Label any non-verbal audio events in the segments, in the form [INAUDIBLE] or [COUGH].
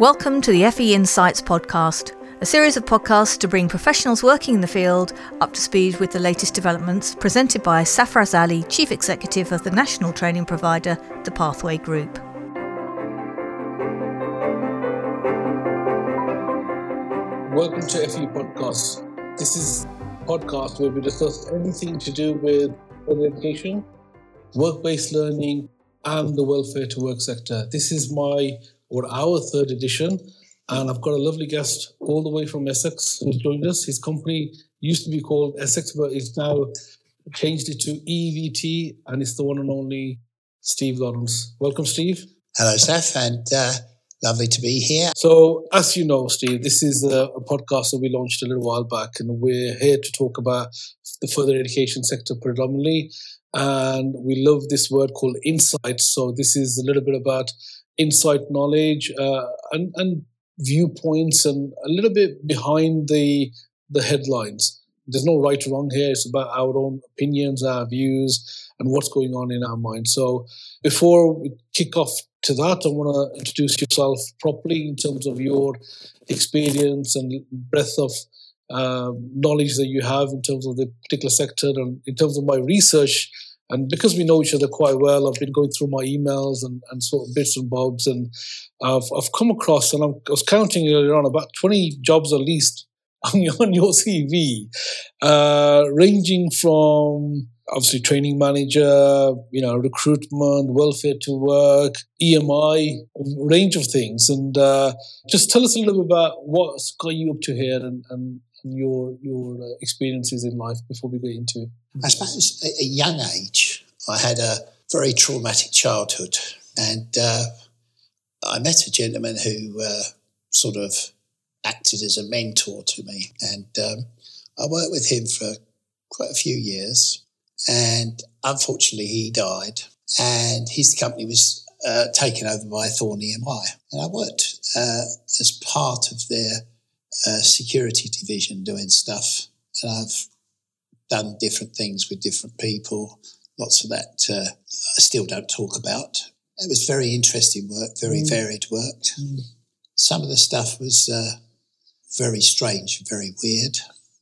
Welcome to the FE Insights podcast, a series of podcasts to bring professionals working in the field up to speed with the latest developments, presented by Safaraz Ali, Chief Executive of the national training provider, the Pathway Group. Welcome to FE Podcast. This is a podcast where we discuss anything to do with education, work-based learning, and the welfare to work sector. This is my or our third edition, and I've got a lovely guest all the way from Essex who's joined us. His company used to be called Essex, but it's now changed it to EEVT, and it's the one and only Steve Lawrence. Welcome, Steve. Hello, Seth, and uh, lovely to be here. So, as you know, Steve, this is a, a, podcast that we launched a little while back, and we're here to talk about the further education sector predominantly and we love this word called insight. So this is a little bit about insight, knowledge, uh, and, and viewpoints, and a little bit behind the the headlines. There's no right or wrong here. It's about our own opinions, our views, and what's going on in our mind. So before we kick off to that, I want to introduce yourself properly in terms of your experience and breadth of uh, knowledge that you have in terms of the particular sector and in terms of my research. And because we know each other quite well, I've been going through my emails and, and sort of bits and bobs, and I've, I've come across, and I'm, i was counting earlier on, about 20 jobs at least [LAUGHS] on your, on your CV, uh, ranging from obviously training manager, you know, recruitment, welfare to work, EMI, range of things. And uh, just tell us a little bit about what's got you up to here and, and your your uh, experiences in life before we get into? I suppose at a young age, I had a very traumatic childhood, and uh, I met a gentleman who uh, sort of acted as a mentor to me, and um, I worked with him for quite a few years, and unfortunately, he died, and his company was. Uh, taken over by Thorn EMI, and I worked uh, as part of their uh, security division doing stuff, and I've done different things with different people. Lots of that uh, I still don't talk about. It was very interesting work, very mm. varied work. Mm. Some of the stuff was uh, very strange, very weird.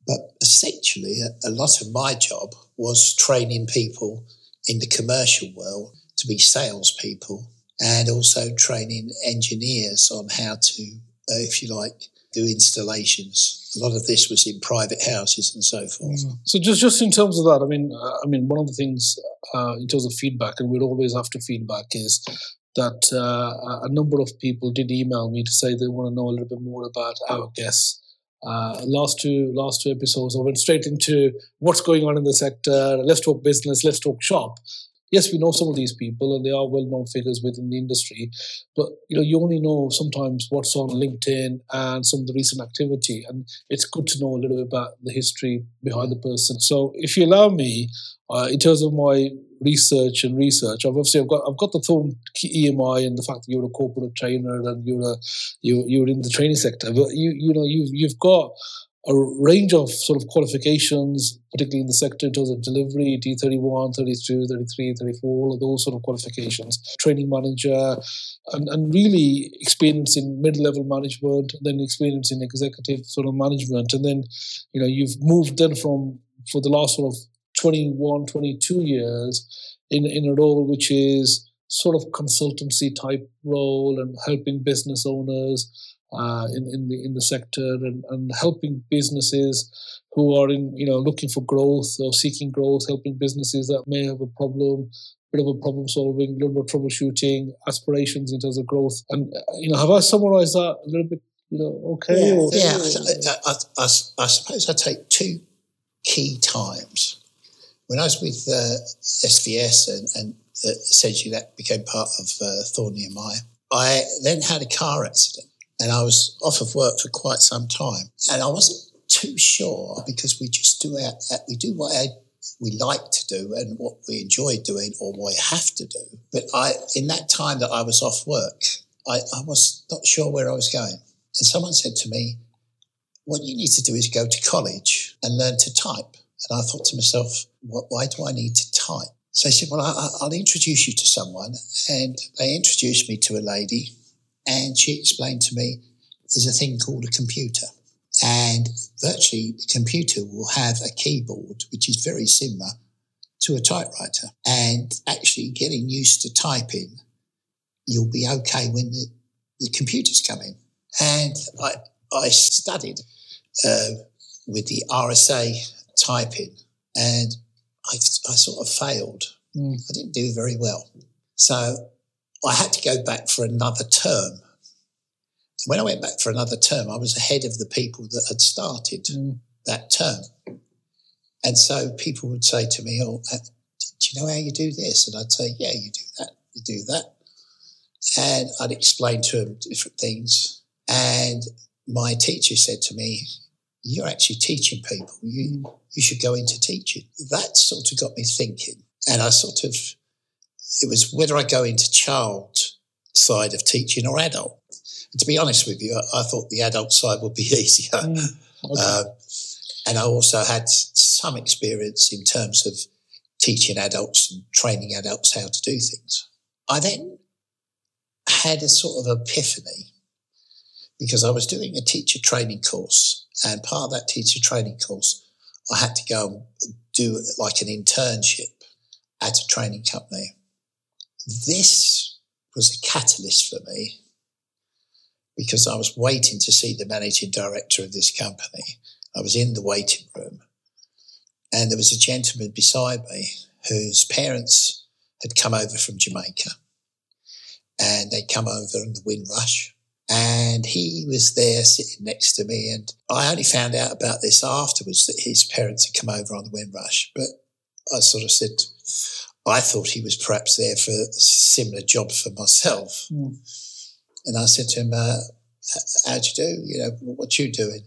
But essentially, a, a lot of my job was training people in the commercial world to be salespeople and also training engineers on how to, uh, if you like, do installations. A lot of this was in private houses and so forth. Mm. So just just in terms of that, I mean, uh, I mean, one of the things uh, in terms of feedback, and we'll always after feedback, is that uh, a number of people did email me to say they want to know a little bit more about our guests. Uh, last two last two episodes, I went straight into what's going on in the sector. Let's talk business. Let's talk shop yes, we know some of these people and they are well-known figures within the industry, but you know, you only know sometimes what's on LinkedIn and some of the recent activity, and it's good to know a little bit about the history behind the person. So, if you allow me, uh, in terms of my research and research, I've obviously I've got I've got the Thorn EMI and the fact that you're a corporate trainer and you're a you you're in the training sector, but you you know you've you've got a range of sort of qualifications, particularly in the sector in terms of delivery, D31, 32, 33, 34, all of those sort of qualifications, training manager, and, and really experience in mid-level management, then experience in executive sort of management. And then, you know, you've moved then from, for the last sort of 21, 22 years in, in a role which is sort of consultancy type role and helping business owners uh, in in the in the sector and, and helping businesses who are in you know looking for growth or seeking growth, helping businesses that may have a problem, bit of a problem solving, a little bit of troubleshooting, aspirations in terms of growth. And uh, you know, have I summarised that a little bit? You know, okay. Yeah, or, yeah. I, I, I, I, suppose I take two key times. When I was with uh, SVS and, and uh, essentially that became part of uh, Thorn EMI, I then had a car accident and I was off of work for quite some time. And I wasn't too sure because we just do our, uh, we do what I, we like to do and what we enjoy doing or what we have to do. But I, in that time that I was off work, I, I was not sure where I was going. And someone said to me, what you need to do is go to college and learn to type. And I thought to myself, why do I need to type? So I said, well, I, will introduce you to someone. And they introduced me to a lady and she explained to me there's a thing called a computer. And virtually, the computer will have a keyboard, which is very similar to a typewriter. And actually, getting used to typing, you'll be okay when the, the computers come in. And I, I studied uh, with the RSA typing, and I, I sort of failed. Mm. I didn't do very well. So I had to go back for another term. And when I went back for another term, I was ahead of the people that had started mm. that term. And so people would say to me, Oh, uh, do you know how you do this? And I'd say, Yeah, you do that, you do that. And I'd explain to them different things. And my teacher said to me, You're actually teaching people. You, you should go into teaching. That sort of got me thinking. And I sort of, it was whether I go into child side of teaching or adult. And to be honest with you, I, I thought the adult side would be [LAUGHS] easier. Mm, okay. uh, and I also had some experience in terms of teaching adults and training adults how to do things. I then had a sort of epiphany because I was doing a teacher training course, and part of that teacher training course, I had to go and do like an internship at a training company. This was a catalyst for me because I was waiting to see the managing director of this company. I was in the waiting room, and there was a gentleman beside me whose parents had come over from Jamaica, and they'd come over in the Windrush and he was there sitting next to me. And I only found out about this afterwards that his parents had come over on the Windrush. But I sort of said, I thought he was perhaps there for a similar job for myself. Mm. And I said to him, uh, How'd you do? You know, what you doing?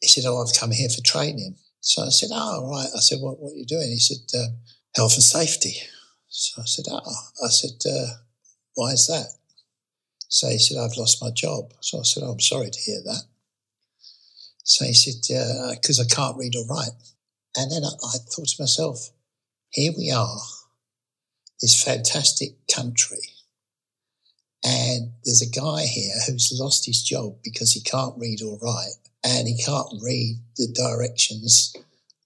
He said, Oh, I've come here for training. So I said, Oh, right. I said, What, what are you doing? He said, um, Health and safety. So I said, Oh, I said, uh, Why is that? So he said, I've lost my job. So I said, oh, I'm sorry to hear that. So he said, because uh, I can't read or write. And then I, I thought to myself, here we are, this fantastic country. And there's a guy here who's lost his job because he can't read or write and he can't read the directions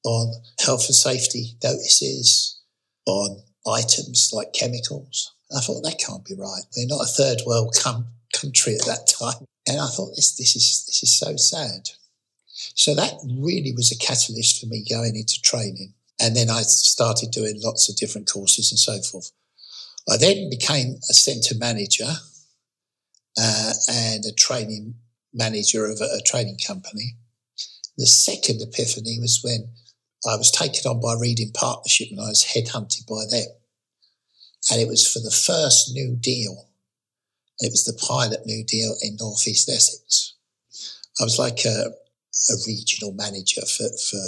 on health and safety notices, on items like chemicals. I thought that can't be right. We're not a third world com- country at that time, and I thought this this is this is so sad. So that really was a catalyst for me going into training, and then I started doing lots of different courses and so forth. I then became a centre manager uh, and a training manager of a, a training company. The second epiphany was when I was taken on by Reed in Partnership and I was headhunted by them. And it was for the first New Deal. It was the pilot New Deal in Northeast Essex. I was like a, a regional manager for, for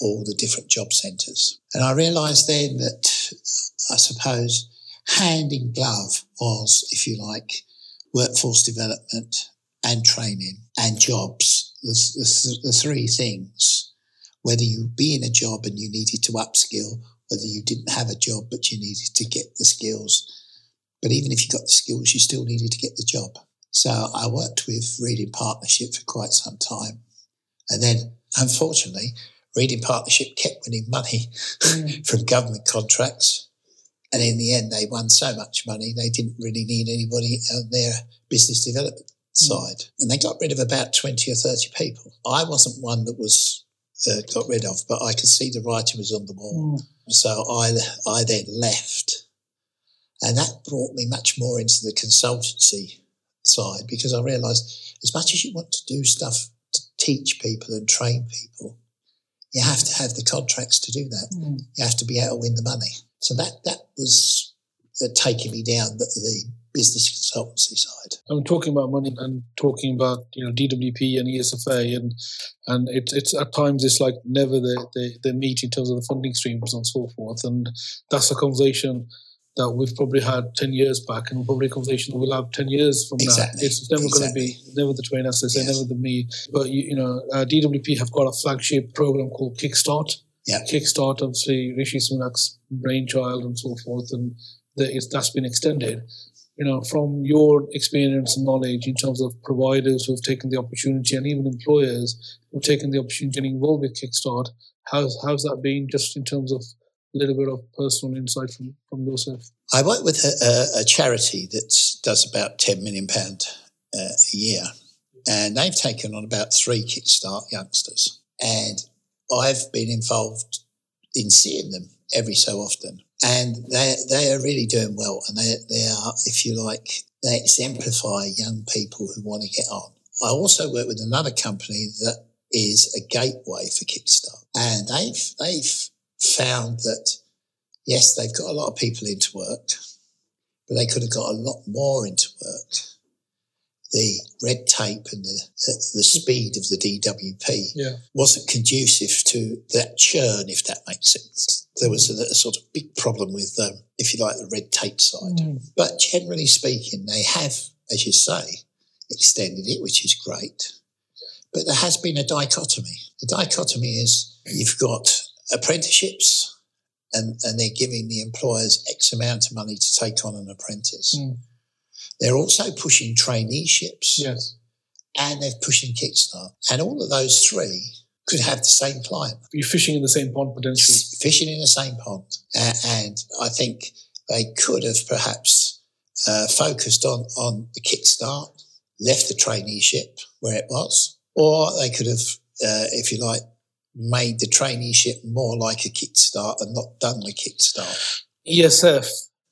all the different job centres. And I realised then that uh, I suppose hand in glove was, if you like, workforce development and training and jobs, the, the, the three things. Whether you be in a job and you needed to upskill whether you didn't have a job but you needed to get the skills. But even if you got the skills, you still needed to get the job. So I worked with Reed in Partnership for quite some time. And then, unfortunately, Reed in Partnership kept winning money mm. [LAUGHS] from government contracts. And in the end, they won so much money, they didn't really need anybody on their business development mm. side. And they got rid of about 20 or 30 people. I wasn't one that was uh, got rid of, but I could see the writing was on the wall. Mm. So I, I then left. And that brought me much more into the consultancy side because I realized as much as you want to do stuff to teach people and train people, you have to have the contracts to do that. Mm. You have to be able to win the money. So that, that was uh, taking me down the, the business consultancy side. I'm talking about money and talking about you know DWP and ESFA and and it's it's at times it's like never the, they, they meet in terms of the funding streams and so forth and that's a conversation that we've probably had 10 years back and probably a conversation that we'll have 10 years from exactly. now. It's never exactly. going to be, never the twain as say, yes. never the me. But, you, you know, uh, DWP have got a flagship program called Kickstart. Yeah. Kickstart, obviously, Rishi Sunak's brainchild and so forth. And the, that's been extended. you know, from your experience and knowledge in terms of providers who've taken the opportunity and even employers who've taken the opportunity getting involved with Kickstart, how's, how's that been just in terms of little bit of personal insight from, from yourself? I work with a, a, charity that does about £10 million uh, a year, and they've taken on about three Kickstart youngsters. And I've been involved in seeing them every so often and they they are really doing well, and they they are, if you like, they exemplify young people who want to get on. I also work with another company that is a gateway for Kickstart, and they've they've found that yes, they've got a lot of people into work, but they could have got a lot more into work the red tape and the, the speed of the DWP yeah. wasn't conducive to that churn, if that makes sense. There was a, a sort of big problem with, um, if you like, the red tape side. Mm. But generally speaking, they have, as you say, extended it, which is great. But there has been a dichotomy. The dichotomy is you've got apprenticeships and, and they're giving the employers X amount of money to take on an apprentice. Mm they're also pushing traineeships. Yes. And they're pushing Kickstart. And all of those three could have the same client. You're fishing in the same pond potentially. Fishing in the same pond. Uh, and I think they could have perhaps uh, focused on, on the Kickstart, left the traineeship where it was, or they could have, uh, if you like, made the traineeship more like a Kickstart and not done the Kickstart. ESF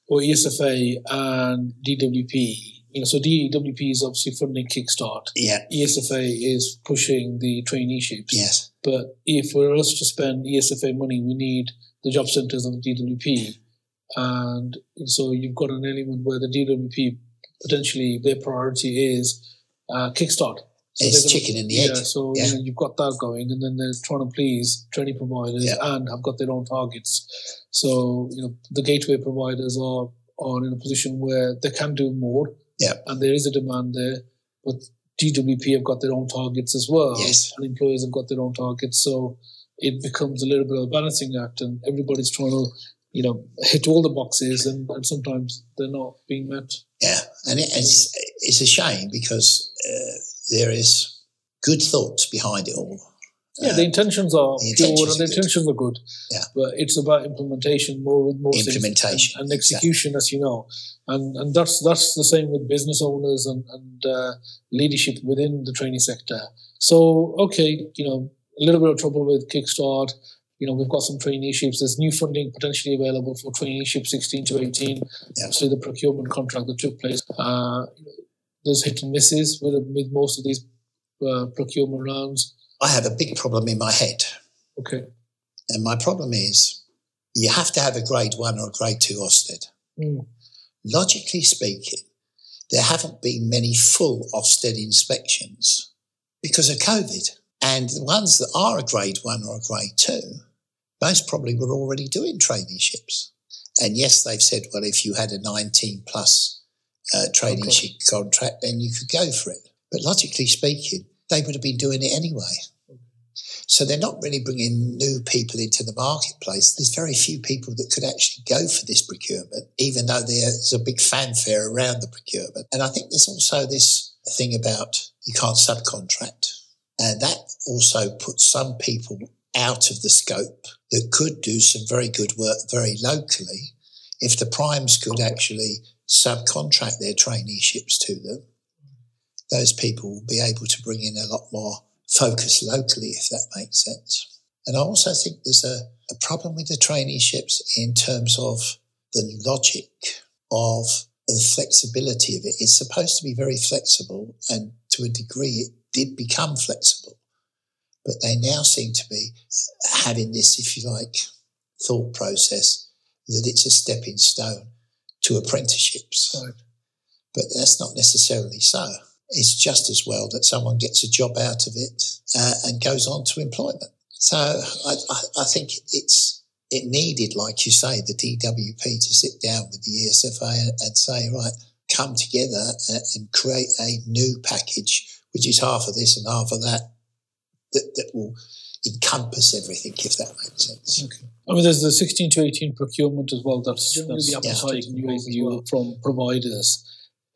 or ESFA and DWP. You know, so DWP is obviously funding Kickstart. Yeah. ESFA is pushing the traineeships. Yes. But if we're us to spend ESFA money, we need the job centres of the DWP. And so you've got an element where the DWP potentially their priority is uh, Kickstart. So it's chicken in the yeah, egg. So yeah. You you've got that going, and then they're trying to please training providers yeah. and have got their own targets. So you know the gateway providers are are in a position where they can do more, yeah. and there is a demand there. But DWP have got their own targets as well, yes. and employers have got their own targets. So it becomes a little bit of a balancing act, and everybody's trying to you know hit all the boxes, and, and sometimes they're not being met. Yeah, and it, it's it's a shame because. Uh, there is good thoughts behind it all. Yeah, the uh, intentions are the pure intentions and the intentions are good. Yeah. But it's about implementation more with most Implementation, and, and execution, as you know. And and that's that's the same with business owners and, and uh, leadership within the training sector. So okay, you know, a little bit of trouble with Kickstart. You know, we've got some traineeships. There's new funding potentially available for traineeship 16 to 18. Yeah. So the procurement contract that took place. Uh, there's hit and misses with, with most of these uh, procurement rounds. I have a big problem in my head. Okay. And my problem is you have to have a grade one or a grade two Ofsted. Mm. Logically speaking, there haven't been many full Ofsted inspections because of COVID. And the ones that are a grade one or a grade two, most probably were already doing traineeships. And yes, they've said, well, if you had a 19 plus uh, traineeship okay. contract, then you could go for it. But logically speaking, they would have been doing it anyway. So they're not really bringing new people into the marketplace. There's very few people that could actually go for this procurement, even though there's a big fanfare around the procurement. And I think there's also this thing about you can't subcontract. And that also puts some people out of the scope that could do some very good work very locally if the primes could actually subcontract their traineeships to them, those people will be able to bring in a lot more focus locally, if that makes sense. And I also think there's a, a problem with the traineeships in terms of the logic of the flexibility of it. It's supposed to be very flexible, and to a degree, it did become flexible. But they now seem to be having this, if you like, thought process that it's a stepping stone to apprenticeships. Right. But that's not necessarily so. It's just as well that someone gets a job out of it uh, and goes on to employment. So I, I, I, think it's it needed, like you say, the DWP to sit down with the ESFA and, and say, right, come together and, and create a new package, which is half of this and half of that, that, that will, encompass everything, if that makes sense. Okay. I mean, there's the 16 to 18 procurement as well. That's generally the appetite in your view well. from providers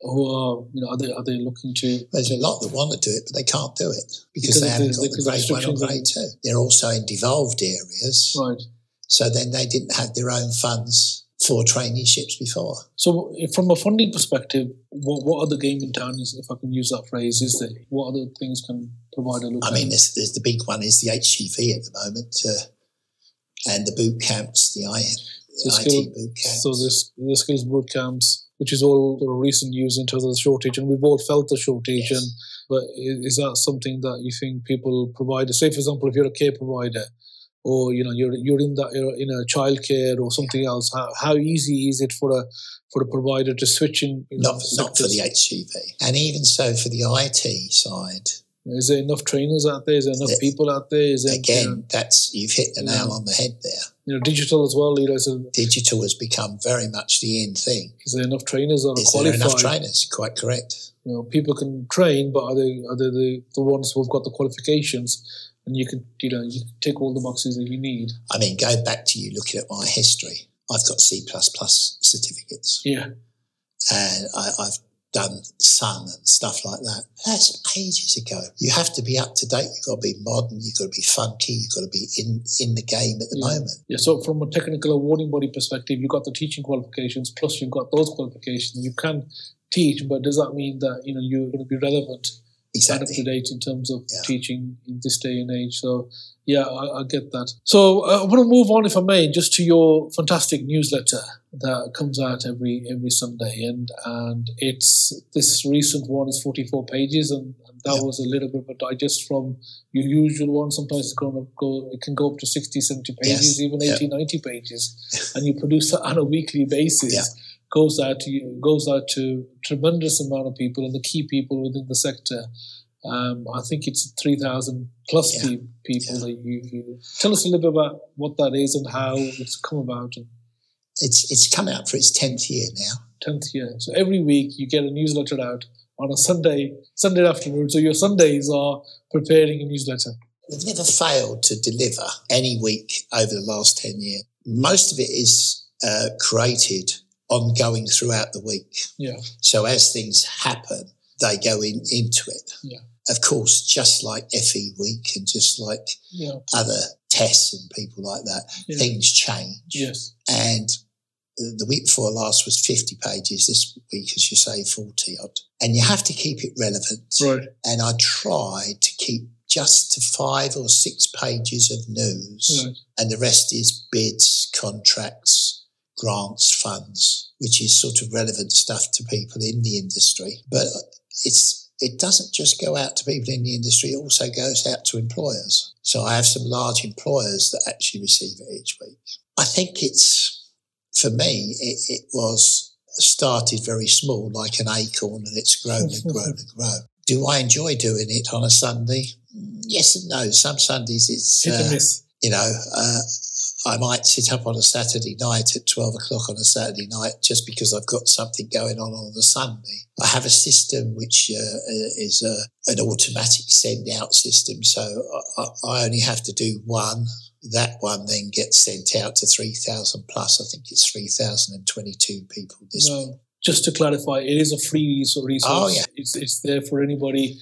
who are, you know, are they, are they looking to? There's a lot that want to do it, but they can't do it because, because they haven't got the grade one or grade two. They're also in devolved areas. Right. So then they didn't have their own funds for traineeships before. So, from a funding perspective, what, what other game in town is, if I can use that phrase, is there? What other things can provide a look? I mean, there's, there's the big one is the HGV at the moment, uh, and the boot camps, the, I, the so IT skill, boot camps. So this the skills boot camps, which is all the recent news in terms of the shortage, and we've all felt the shortage. Yes. And but is that something that you think people provide? Say, for example, if you're a care provider, or you know you're you're in the you're in a childcare or something else how, how easy is it for a for a provider to switch in not, not for the HGV and even so for the IT side. Is there enough trainers out there? Is there enough people out there? Is there, again you know, that's you've hit the nail yeah. on the head there. You know digital as well you know so digital has become very much the in thing. Is there enough trainers that are is qualified there enough trainers? Quite correct. You know people can train but are they are they the, the ones who've got the qualifications and you can you know you tick all the boxes that you need. I mean, go back to you looking at my history. I've got C plus plus certificates. Yeah, and I, I've done Sun and stuff like that. That's ages ago. You have to be up to date. You've got to be modern. You've got to be funky. You've got to be in, in the game at the yeah. moment. Yeah. So from a technical awarding body perspective, you've got the teaching qualifications, plus you've got those qualifications. You can teach, but does that mean that you know you're going to be relevant exactly. up to date in terms of yeah. teaching in this day and age. So, yeah, I, I get that. So, uh, I want to move on, if I may, just to your fantastic newsletter that comes out every every Sunday, and and it's this recent one is forty four pages, and, and that yeah. was a little bit of a digest from your usual one. Sometimes it's going to go, it can go up to 60, 70 pages, yes. even 80, 90 pages, and you produce that on a weekly basis goes out to goes out to tremendous amount of people and the key people within the sector. Um, I think it's three thousand plus yeah. people yeah. that you, you, tell us a little bit about what that is and how it's come about. It's it's come out for its tenth year now. Tenth year. So every week you get a newsletter out on a Sunday Sunday afternoon. So your Sundays are preparing a newsletter. We've never failed to deliver any week over the last ten years. Most of it is uh, created ongoing throughout the week. Yeah. So as things happen, they go in into it. Yeah. Of course, just like FE week and just like yeah. other tests and people like that, yeah. things change. Yes. And the week before last was 50 pages. This week, as you say, 40 odd. And you have to keep it relevant. Right. And I try to keep just to five or six pages of news. Right. And the rest is bids, contracts, grants, funds, which is sort of relevant stuff to people in the industry. But it's it doesn't just go out to people in the industry, it also goes out to employers. So I have some large employers that actually receive it each week. I think it's, for me, it, it was started very small, like an acorn, and it's grown and [LAUGHS] grown and grown. Do I enjoy doing it on a Sunday? Yes and no. Some Sundays it's, uh, you know, uh, I might sit up on a Saturday night at 12 o'clock on a Saturday night just because I've got something going on on a Sunday. I have a system which uh, is a, an automatic send out system. So I, I, only have to do one. That one then gets sent out to 3,000 plus. I think it's 3,022 people this no, week. Just to clarify, it is a free resource. Oh, yeah. It's, it's there for anybody.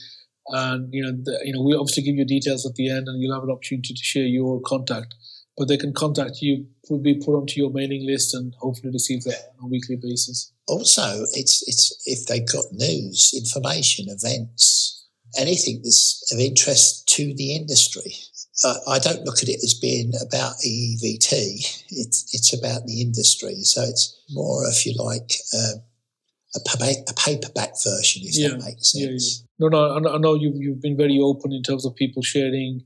And, you know, the, you know, we obviously give you details at the end and you'll have an opportunity to share your contact but they can contact you, will be put onto your mailing list, and hopefully receive that on a weekly basis. Also, it's it's if they've got news, information, events, anything that's of interest to the industry. Uh, I don't look at it as being about EEVT. It's it's about the industry. So it's more, if you like, uh, a, a, paperback version, if yeah, that makes sense. Yeah, yeah. No, no, I know you've you've been very open in terms of people sharing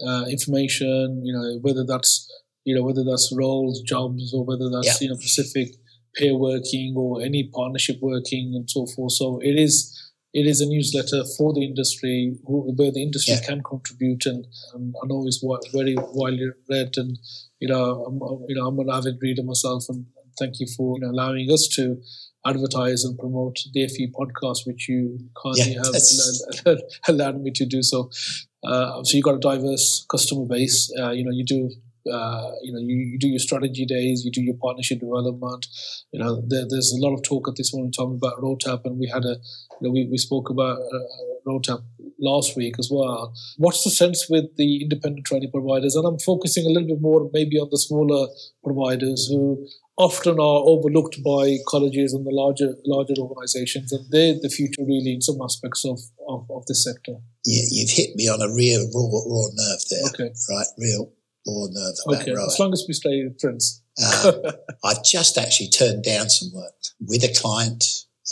uh, information, you know, whether that's you know whether that's roles, jobs, or whether that's yeah. you know specific peer working or any partnership working and so forth. So it is it is a newsletter for the industry where the industry yeah. can contribute, and, and I know it's very widely read, and you know I'm you know I'm an avid reader myself, and thank you for you know, allowing us to advertise and promote the FE podcast, which you kindly yeah, have allowed, [LAUGHS] allowed, me to do so. Uh, so you've got a diverse customer base. Uh, you know, you do uh, you know, you, you, do your strategy days, you do your partnership development. You know, there, there's a lot of talk at this moment talking about RoATP, and we had a, you know, we, we spoke about uh, RoATP last week as well. What's the sense with the independent training providers? And I'm focusing a little bit more maybe on the smaller providers who often are overlooked by colleges and the larger larger organizations, and they're the future really in some aspects of, of, of this sector. Yeah, you've hit me on a real raw, raw nerve there. Okay. Right, real raw nerve. Okay, as long as we stay friends. uh, [LAUGHS] I've just actually turned down some work with a client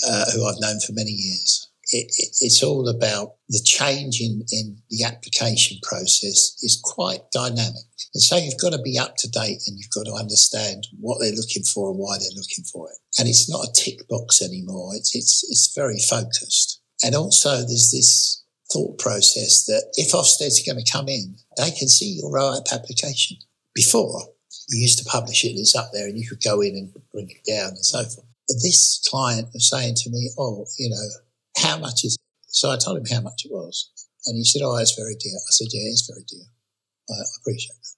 uh, who I've known for many years it, it, it's all about the change in, in the application process is quite dynamic. And so you've got to be up to date and you've got to understand what they're looking for and why they're looking for it. And it's not a tick box anymore. It's, it's, it's very focused. And also there's this thought process that if Ofsted's going to come in, they can see your RoATP application. Before, you used to publish it it's up there and you could go in and bring it down and so forth. But this client was saying to me, oh, you know, how much is it? So I told him how much it was. And he said, oh, it's very dear. I said, yeah, it's very dear. I, appreciate that.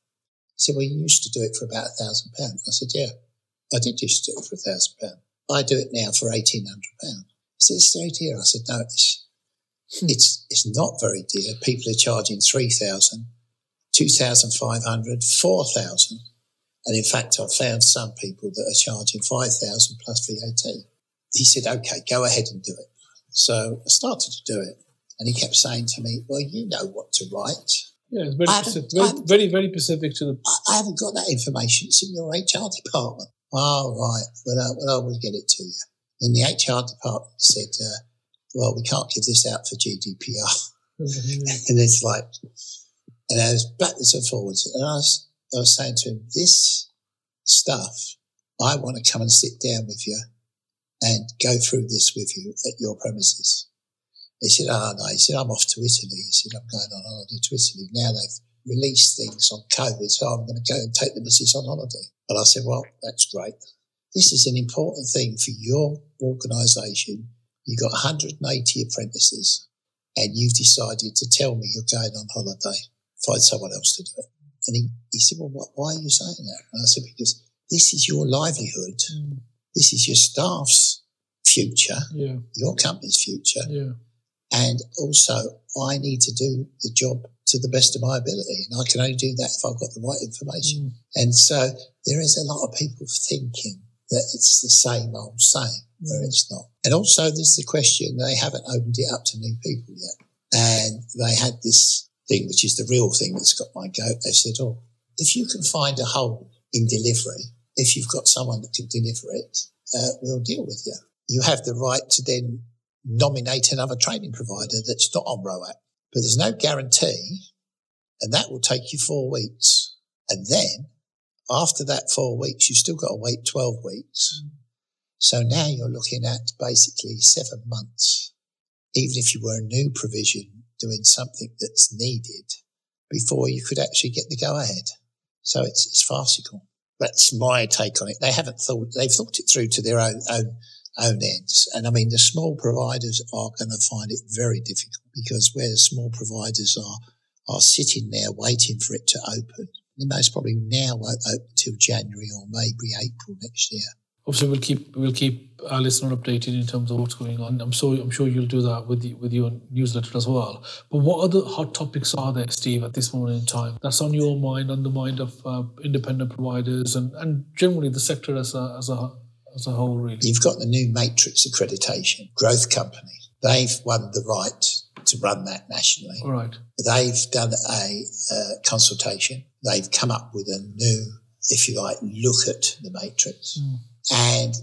He said, well, you used to do it for about a thousand pounds. I said, yeah, I did used to do it for a thousand pounds. I do it now for eighteen hundred pounds. He said, it's very dear. I said, no, it's, hmm. it's, it's not very dear. People are charging 3,000, 2,500, 4,000. And in fact, I've found some people that are charging 5,000 plus VAT. He said, okay, go ahead and do it. So I started to do it. And he kept saying to me, Well, you know what to write. Yeah, it's very, specific, very, very, very, specific to the. I haven't got that information. It's in your HR department. Oh, right. Well, I, well, I will get it to you. Then the HR department said, uh, Well, we can't give this out for GDPR. [LAUGHS] and it's like, and I was backwards and forwards. And I was, I was saying to him, This stuff, I want to come and sit down with you and go through this with you at your premises. He said, oh, no. He said, I'm off to Italy. He said, I'm going on holiday to Italy. Now they've released things on COVID, so I'm going to go and take the missus on holiday. And I said, well, that's great. This is an important thing for your organisation. You've got 180 apprentices and you've decided to tell me you're going on holiday. Find someone else to do it. And he, he said, well, what, why are you saying that? And I said, because this is your livelihood. Mm. This is your staff's future, yeah. your company's future. Yeah. And also, I need to do the job to the best of my ability. And I can only do that if I've got the right information. Mm. And so there is a lot of people thinking that it's the same old same, where mm. it's not. And also, there's the question they haven't opened it up to new people yet. And they had this thing, which is the real thing that's got my goat. They said, Oh, if you can find a hole in delivery, if you've got someone that can deliver it, uh, we'll deal with you. You have the right to then nominate another training provider that's not on RoATP, but there's no guarantee, and that will take you four weeks. And then after that four weeks, you've still got to wait 12 weeks. Mm. So now you're looking at basically seven months, even if you were a new provision doing something that's needed before you could actually get the go ahead. So it's, it's farcical. That's my take on it. They haven't thought, they've thought it through to their own, own, own ends. And I mean, the small providers are going to find it very difficult because where the small providers are, are sitting there waiting for it to open, they most probably now won't open until January or maybe April next year obviously we'll keep we'll keep our listener updated in terms of what's going on. I'm so I'm sure you'll do that with the, with your newsletter as well. But what other hot topics are there, Steve, at this moment in time? That's on your mind, on the mind of uh, independent providers, and, and generally the sector as a as a as a whole. Really, you've got the new Matrix accreditation, growth company. They've won the right to run that nationally. All right. They've done a uh, consultation. They've come up with a new, if you like, look at the matrix. Mm and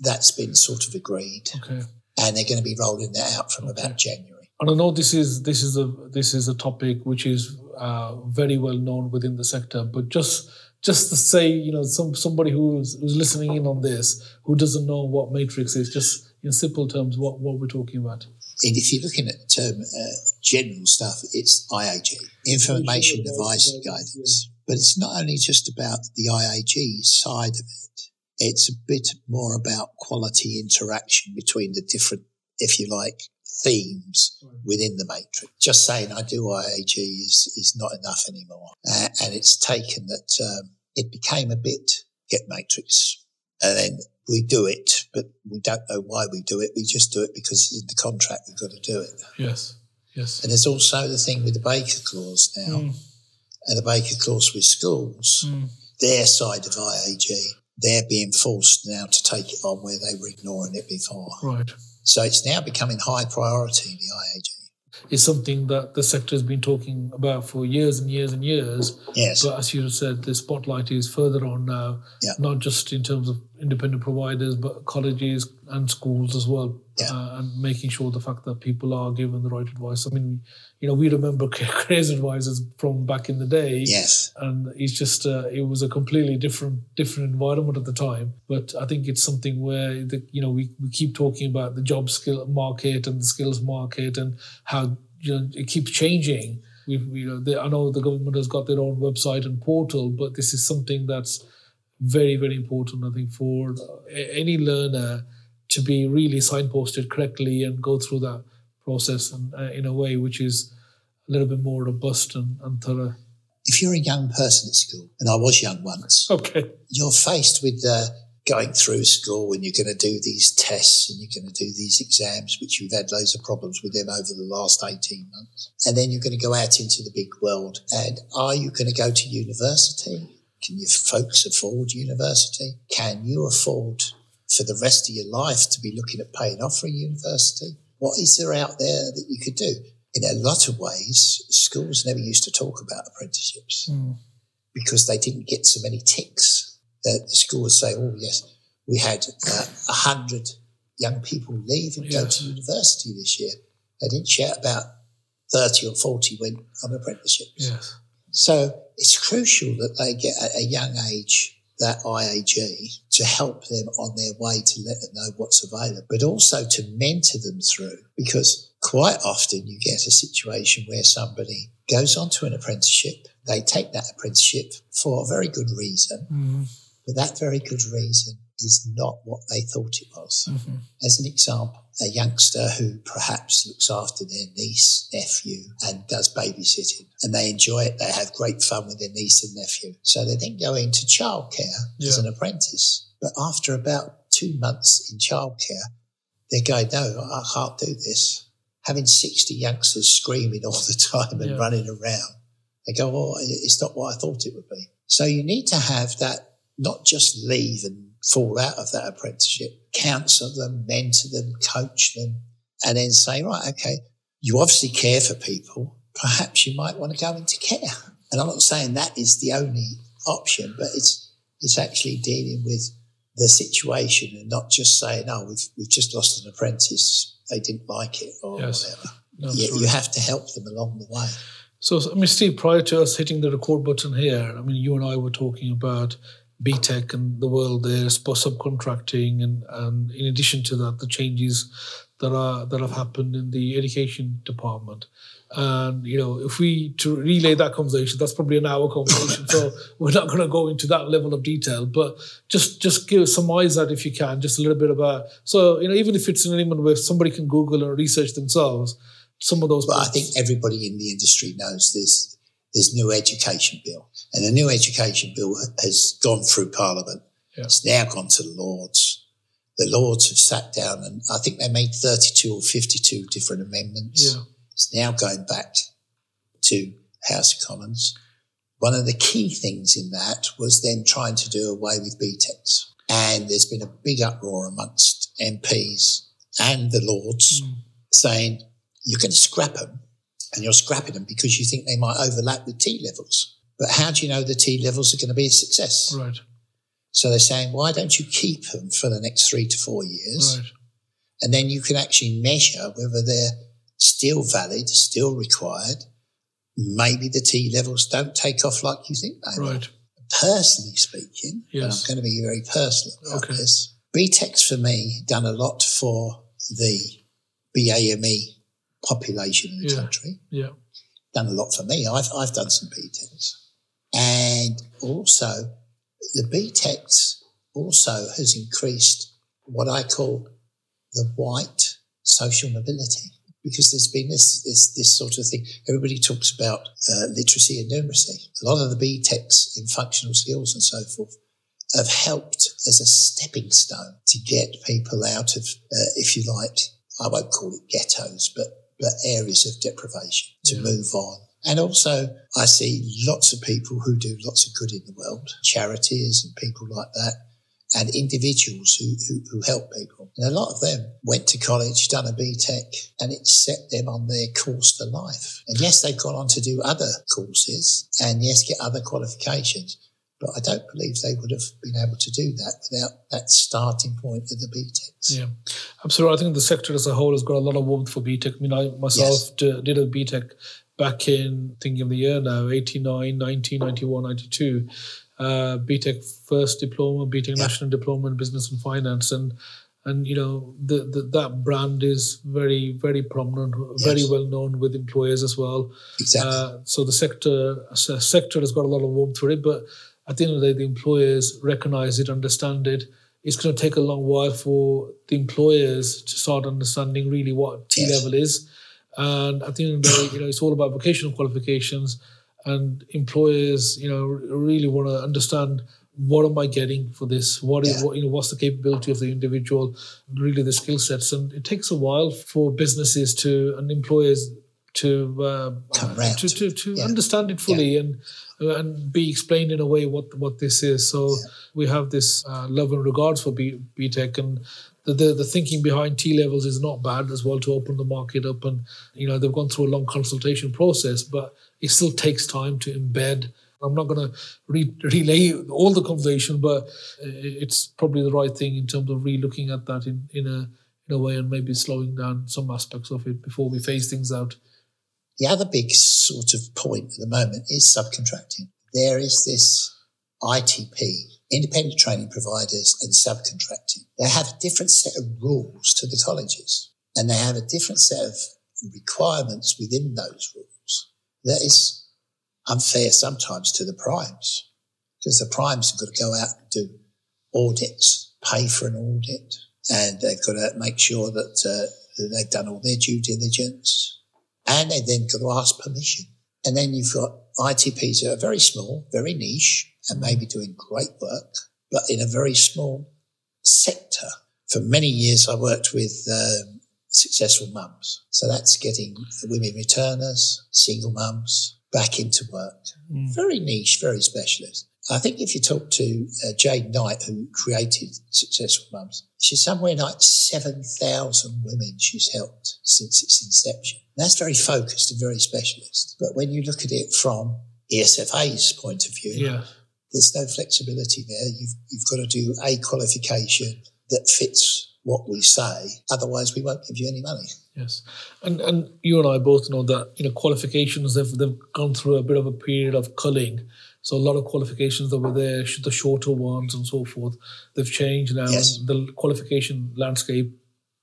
that's been sort of agreed. Okay. And they're going to be rolling that out from okay. about January. And I know this is this is a this is a topic which is uh, very well known within the sector, but just just to say, you know, some somebody who's who's listening in on this who doesn't know what matrix is, just in simple terms, what what we're talking about. And if you're looking at the term uh, general stuff, it's IAG, Information Advisory Guidance. But it's not only just about the IAG side of it it's a bit more about quality interaction between the different, if you like, themes within the matrix. Just saying I do IAG is, is not enough anymore. Uh, and it's taken that um, it became a bit get matrix. And then we do it, but we don't know why we do it. We just do it because in the contract we've got to do it. Yes, yes. And there's also the thing with the Baker Clause now, mm. and the Baker Clause with schools, mm. their side of IAG, they're being forced now to take it on where they were ignoring it before. Right. So it's now becoming high priority, the IAG. It's something that the sector has been talking about for years and years and years. Yes. But as you said, the spotlight is further on now, yeah. not just in terms of independent providers, but colleges and schools as well, yeah. uh, and making sure the fact that people are given the right advice. I mean, you know, we remember [LAUGHS] careers advisors from back in the day. Yes. And it's just, uh, it was a completely different, different environment at the time. But I think it's something where, the, you know, we, we keep talking about the job skill market and the skills market and how, you know, it keeps changing. We, you know, they, I know the government has got their own website and portal, but this is something that's very, very important, I think, for any learner to be really signposted correctly and go through that process and uh, in a way which is a little bit more robust and, and thorough. If you're a young person at school, and I was young once, okay, you're faced with uh, going through school and you're going to do these tests and you're going to do these exams, which you've had loads of problems with them over the last 18 months. And then you're going to go out into the big world. And are you going to go to university? Can you folks afford university? Can you afford for the rest of your life to be looking at paying off for a university? What is there out there that you could do? In a lot of ways, schools never used to talk about apprenticeships mm. because they didn't get so many ticks. That the school would say, "Oh yes, we had uh, a uh, hundred young people leave and yes. go to university this year." They didn't shout about thirty or forty went on apprenticeships. Yes. So it's crucial that they get at a young age that IAG to help them on their way to let them know what's available, but also to mentor them through because quite often you get a situation where somebody goes on to an apprenticeship, they take that apprenticeship for a very good reason, mm-hmm. but that very good reason is not what they thought it was. Mm-hmm. As an example, a youngster who perhaps looks after their niece, nephew, and does babysitting, and they enjoy it. They have great fun with their niece and nephew. So they then go into childcare yeah. as an apprentice. But after about two months in childcare, they go, No, I can't do this. Having 60 youngsters screaming [LAUGHS] all the time and yeah. running around, they go, Oh, it's not what I thought it would be. So you need to have that, not just leave and fall out of that apprenticeship, counsel them, mentor them, coach them, and then say, right, okay, you obviously care for people. Perhaps you might want to go into care. And I'm not saying that is the only option, but it's it's actually dealing with the situation and not just saying, oh, we've we've just lost an apprentice, they didn't like it or yes. whatever. Yeah, you have to help them along the way. So, I mean, Steve, prior to us hitting the record button here, I mean, you and I were talking about BTEC and the world there, subcontracting, and, and in addition to that, the changes that are that have happened in the education department. And you know, if we to relay that conversation, that's probably an hour conversation. so [LAUGHS] we're not going to go into that level of detail, but just just give surmise that if you can, just a little bit about. So you know, even if it's an element where somebody can Google or research themselves, some of those. Well, I think everybody in the industry knows this this new education bill. And the new education bill has gone through Parliament. Yeah. It's now gone to the Lords. The Lords have sat down and I think they made 32 or 52 different amendments. Yeah. It's now going back to House of Commons. One of the key things in that was them trying to do away with BTECs. And there's been a big uproar amongst MPs and the Lords mm. saying, you can scrap them and you're scrapping them because you think they might overlap with T levels. But how do you know the T levels are going to be a success? Right. So they're saying, why don't you keep them for the next three to four years? Right. And then you can actually measure whether they're still valid, still required. Maybe the T levels don't take off like you think they right. will. Personally speaking, yes. and I'm going to be very personal about okay. this, BTEC's for me done a lot for the BAME population in the yeah. country. Yeah. Done a lot for me. I've, I've done some BTECs. And also, the BTECs also has increased what I call the white social mobility because there's been this this this sort of thing. Everybody talks about uh, literacy and numeracy. A lot of the BTECs in functional skills and so forth have helped as a stepping stone to get people out of, uh, if you like, I won't call it ghettos, but but areas of deprivation to yeah. move on. And also, I see lots of people who do lots of good in the world, charities and people like that and individuals who, who, who, help people. And a lot of them went to college, done a BTEC, and it set them on their course for life. And yes, they've gone on to do other courses and yes, get other qualifications. But I don't believe they would have been able to do that without that starting point of the BTECs. Yeah, absolutely. I think the sector as a whole has got a lot of warmth for BTEC. I mean, I myself yes. did a BTEC back in, thinking of the year now, 89, 90, 91, 92 uh, BTEC first diploma, BTEC yeah. national diploma in business and finance, and and you know the, the that brand is very very prominent, yes. very well known with employers as well. Exactly. Uh, so the sector sector has got a lot of warmth for it, but at the end of the day, the employers recognize it, understand it. It's going to take a long while for the employers to start understanding really what T level yes. is. And at the end of the day, you know, it's all about vocational qualifications and employers, you know, really want to understand what am I getting for this? What is yeah. what, you know? What's the capability of the individual? Really, the skill sets, and it takes a while for businesses to and employers to uh, to to, to yeah. understand it fully yeah. and uh, and be explained in a way what what this is. So we have this uh, love and regards for B, BTEC, and the, the, the thinking behind T levels is not bad as well to open the market up. And, you know, they've gone through a long consultation process, but it still takes time to embed. I'm not going to re- relay all the conversation, but it's probably the right thing in terms of re-looking at that in, in a in a way and maybe slowing down some aspects of it before we phase things out. The other big sort of point at the moment is subcontracting. There is this ITP, independent training providers and subcontracting. They have a different set of rules to the colleges and they have a different set of requirements within those rules that is unfair sometimes to the primes because the primes have got to go out and do audits, pay for an audit, and they've got to make sure that, uh, that they've done all their due diligence and they then got to ask permission. And then you've got ITPs that are very small, very niche, and maybe doing great work, but in a very small sector. For many years, I worked with um, successful mums. So that's getting women returners, single mums back into work. Mm. Very niche, very specialist. I think if you talk to uh, Jade Knight, who created Successful Mums, she's somewhere like 7,000 women she's helped since its inception. That's very focused and very specialist. But when you look at it from ESFA's point of view, yeah. there's no flexibility there. You've, you've got to do a qualification that fits what we say. Otherwise, we won't give you any money. Yes, and and you and I both know that you know qualifications they've they've gone through a bit of a period of culling. So a lot of qualifications that were there, the shorter ones and so forth, they've changed now. Yes. The qualification landscape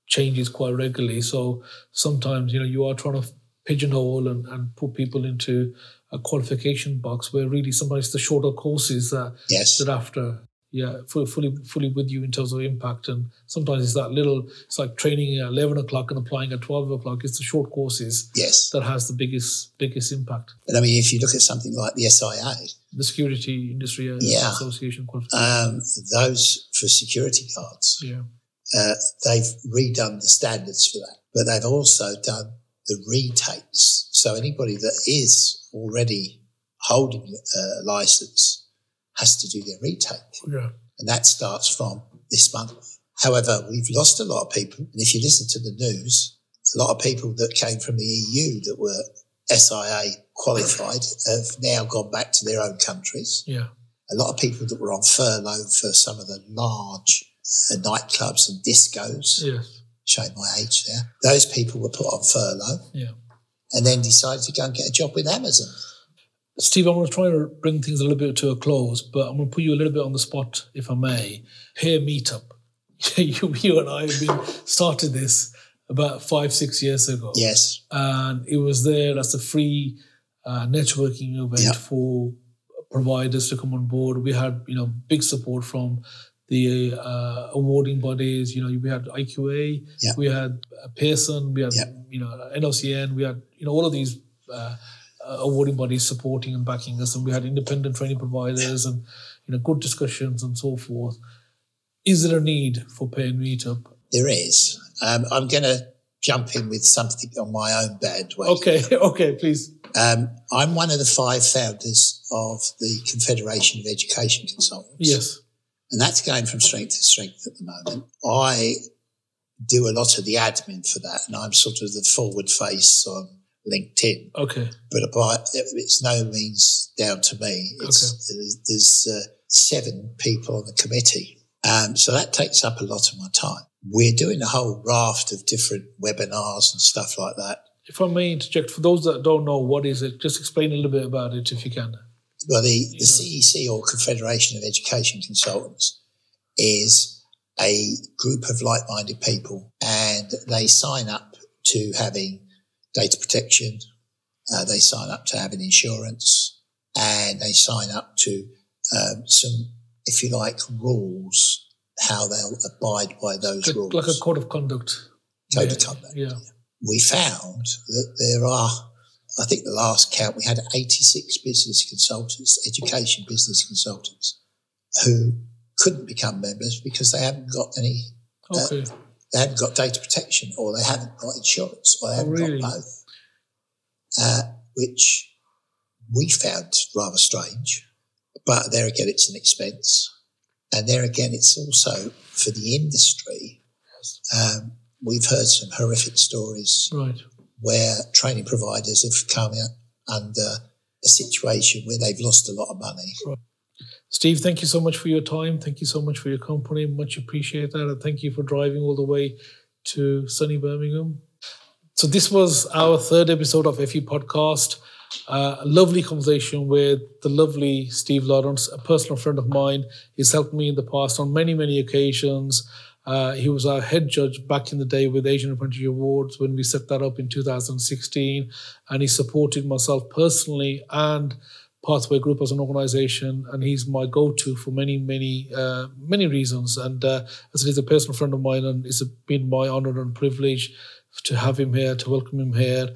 changes quite regularly. So sometimes, you know, you are trying to pigeonhole and, and put people into a qualification box where really sometimes the shorter courses that yes. that after yeah fully, fully fully with you in terms of impact and sometimes it's that little it's like training at 11 o'clock and applying at 12 o'clock it's the short courses yes that has the biggest biggest impact but i mean if you look at something like the sia the security industry yeah. association um, those for security guards yeah uh, they've redone the standards for that, but they've also done the retakes. So anybody that is already holding a license has to do their retake. Yeah. And that starts from this month. However, we've lost a lot of people. And if you listen to the news, a lot of people that came from the EU that were SIA qualified have now gone back to their own countries. Yeah. A lot of people that were on furlough for some of the large uh, nightclubs and discos. Yes. Showing my age there. Those people were put on furlough. Yeah. And then decided to go and get a job with Amazon. Steve, I'm going to try to bring things a little bit to a close, but I'm going to put you a little bit on the spot, if I may. Peer meetup. [LAUGHS] you, you and I have been started this about five, six years ago. Yes. And it was there as a free uh, networking event for providers to come on board. We had, you know, big support from the uh, awarding bodies. You know, we had IQA, Yeah. we had uh, Pearson, we had Yeah. you know NOCN, we had you know all of these uh, uh, awarding bodies supporting and backing us, and we had independent training providers and you know good discussions and so forth. Is there a need for pay and meetup? There is. Um, I'm going to jump in with something on my own bandwagon. Okay, [LAUGHS] okay, please. Um, I'm one of the five founders of the Confederation of Education Consultants. Yes. And that's going from strength to strength at the moment. I do a lot of the admin for that, and I'm sort of the forward face on LinkedIn. Okay. But it's no means down to me. It's, there's there's uh, seven people on the committee. Um, so that takes up a lot of my time. We're doing a whole raft of different webinars and stuff like that. If I may interject, for those that don't know, what is it? Just explain a little bit about it if you can. Well, the, the CEC or Confederation of Education Consultants is a group of like minded people and they sign up to having data protection, uh, they sign up to having insurance, and they sign up to um, some, if you like, rules, how they'll abide by those Like, rules. like a code of conduct. Code yeah, of conduct. Yeah. we found that there are, I think the last count, we had 86 business consultants, education business consultants, who couldn't become members because they haven't got any, Okay. they haven't got data protection or they haven't got insurance or they haven't really? got both, uh, which we found rather strange. But there again, it's an expense. And there again, it's also for the industry. Um, we've heard some horrific stories right. where training providers have come out under a situation where they've lost a lot of money. Steve, thank you so much for your time. Thank you so much for your company. Much appreciate that. And thank you for driving all the way to sunny Birmingham. So this was our third episode of FE Podcast. A lovely conversation with the lovely Steve Lawrence, a personal friend of mine. He's helped me in the past on many, many occasions. Uh, he was our head judge back in the day with Asian Apprenticeship Awards when we set that up in 2016. And he supported myself personally and Pathway Group as an organization, and he's my go-to for many, many, uh, many reasons. And uh, as he's a personal friend of mine, and it's been my honor and privilege to have him here, to welcome him here.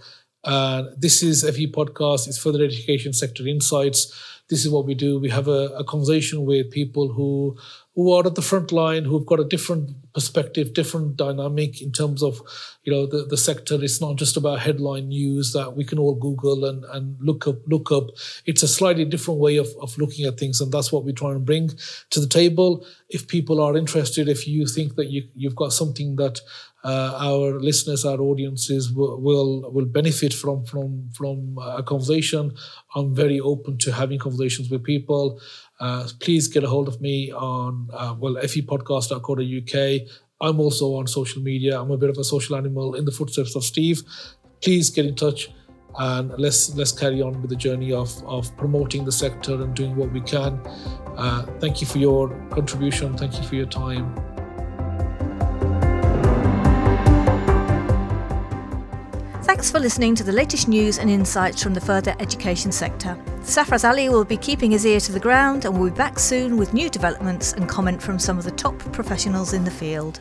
And this is FE Podcast. It's Further Education Sector Insights. This is what we do. We have a, a conversation with people who who are at the front line, who've got a different perspective, different dynamic in terms of, you know, the, the sector. It's not just about headline news that we can all Google and, and look up, look up. It's a slightly different way of, of looking at things. And that's what we try and bring to the table. If people are interested, if you think that you, you've got something that uh, our listeners, our audiences will, will will benefit from from from a conversation. I'm very open to having conversations with people. Uh, please get a hold of me on uh, well fepodcast.co.uk. I'm also on social media. I'm a bit of a social animal in the footsteps of Steve. Please get in touch and let's let's carry on with the journey of of promoting the sector and doing what we can. Uh, thank you for your contribution. Thank you for your time. Thanks for listening to the latest news and insights from the further education sector. Safaraz Ali will be keeping his ear to the ground and will be back soon with new developments and comment from some of the top professionals in the field.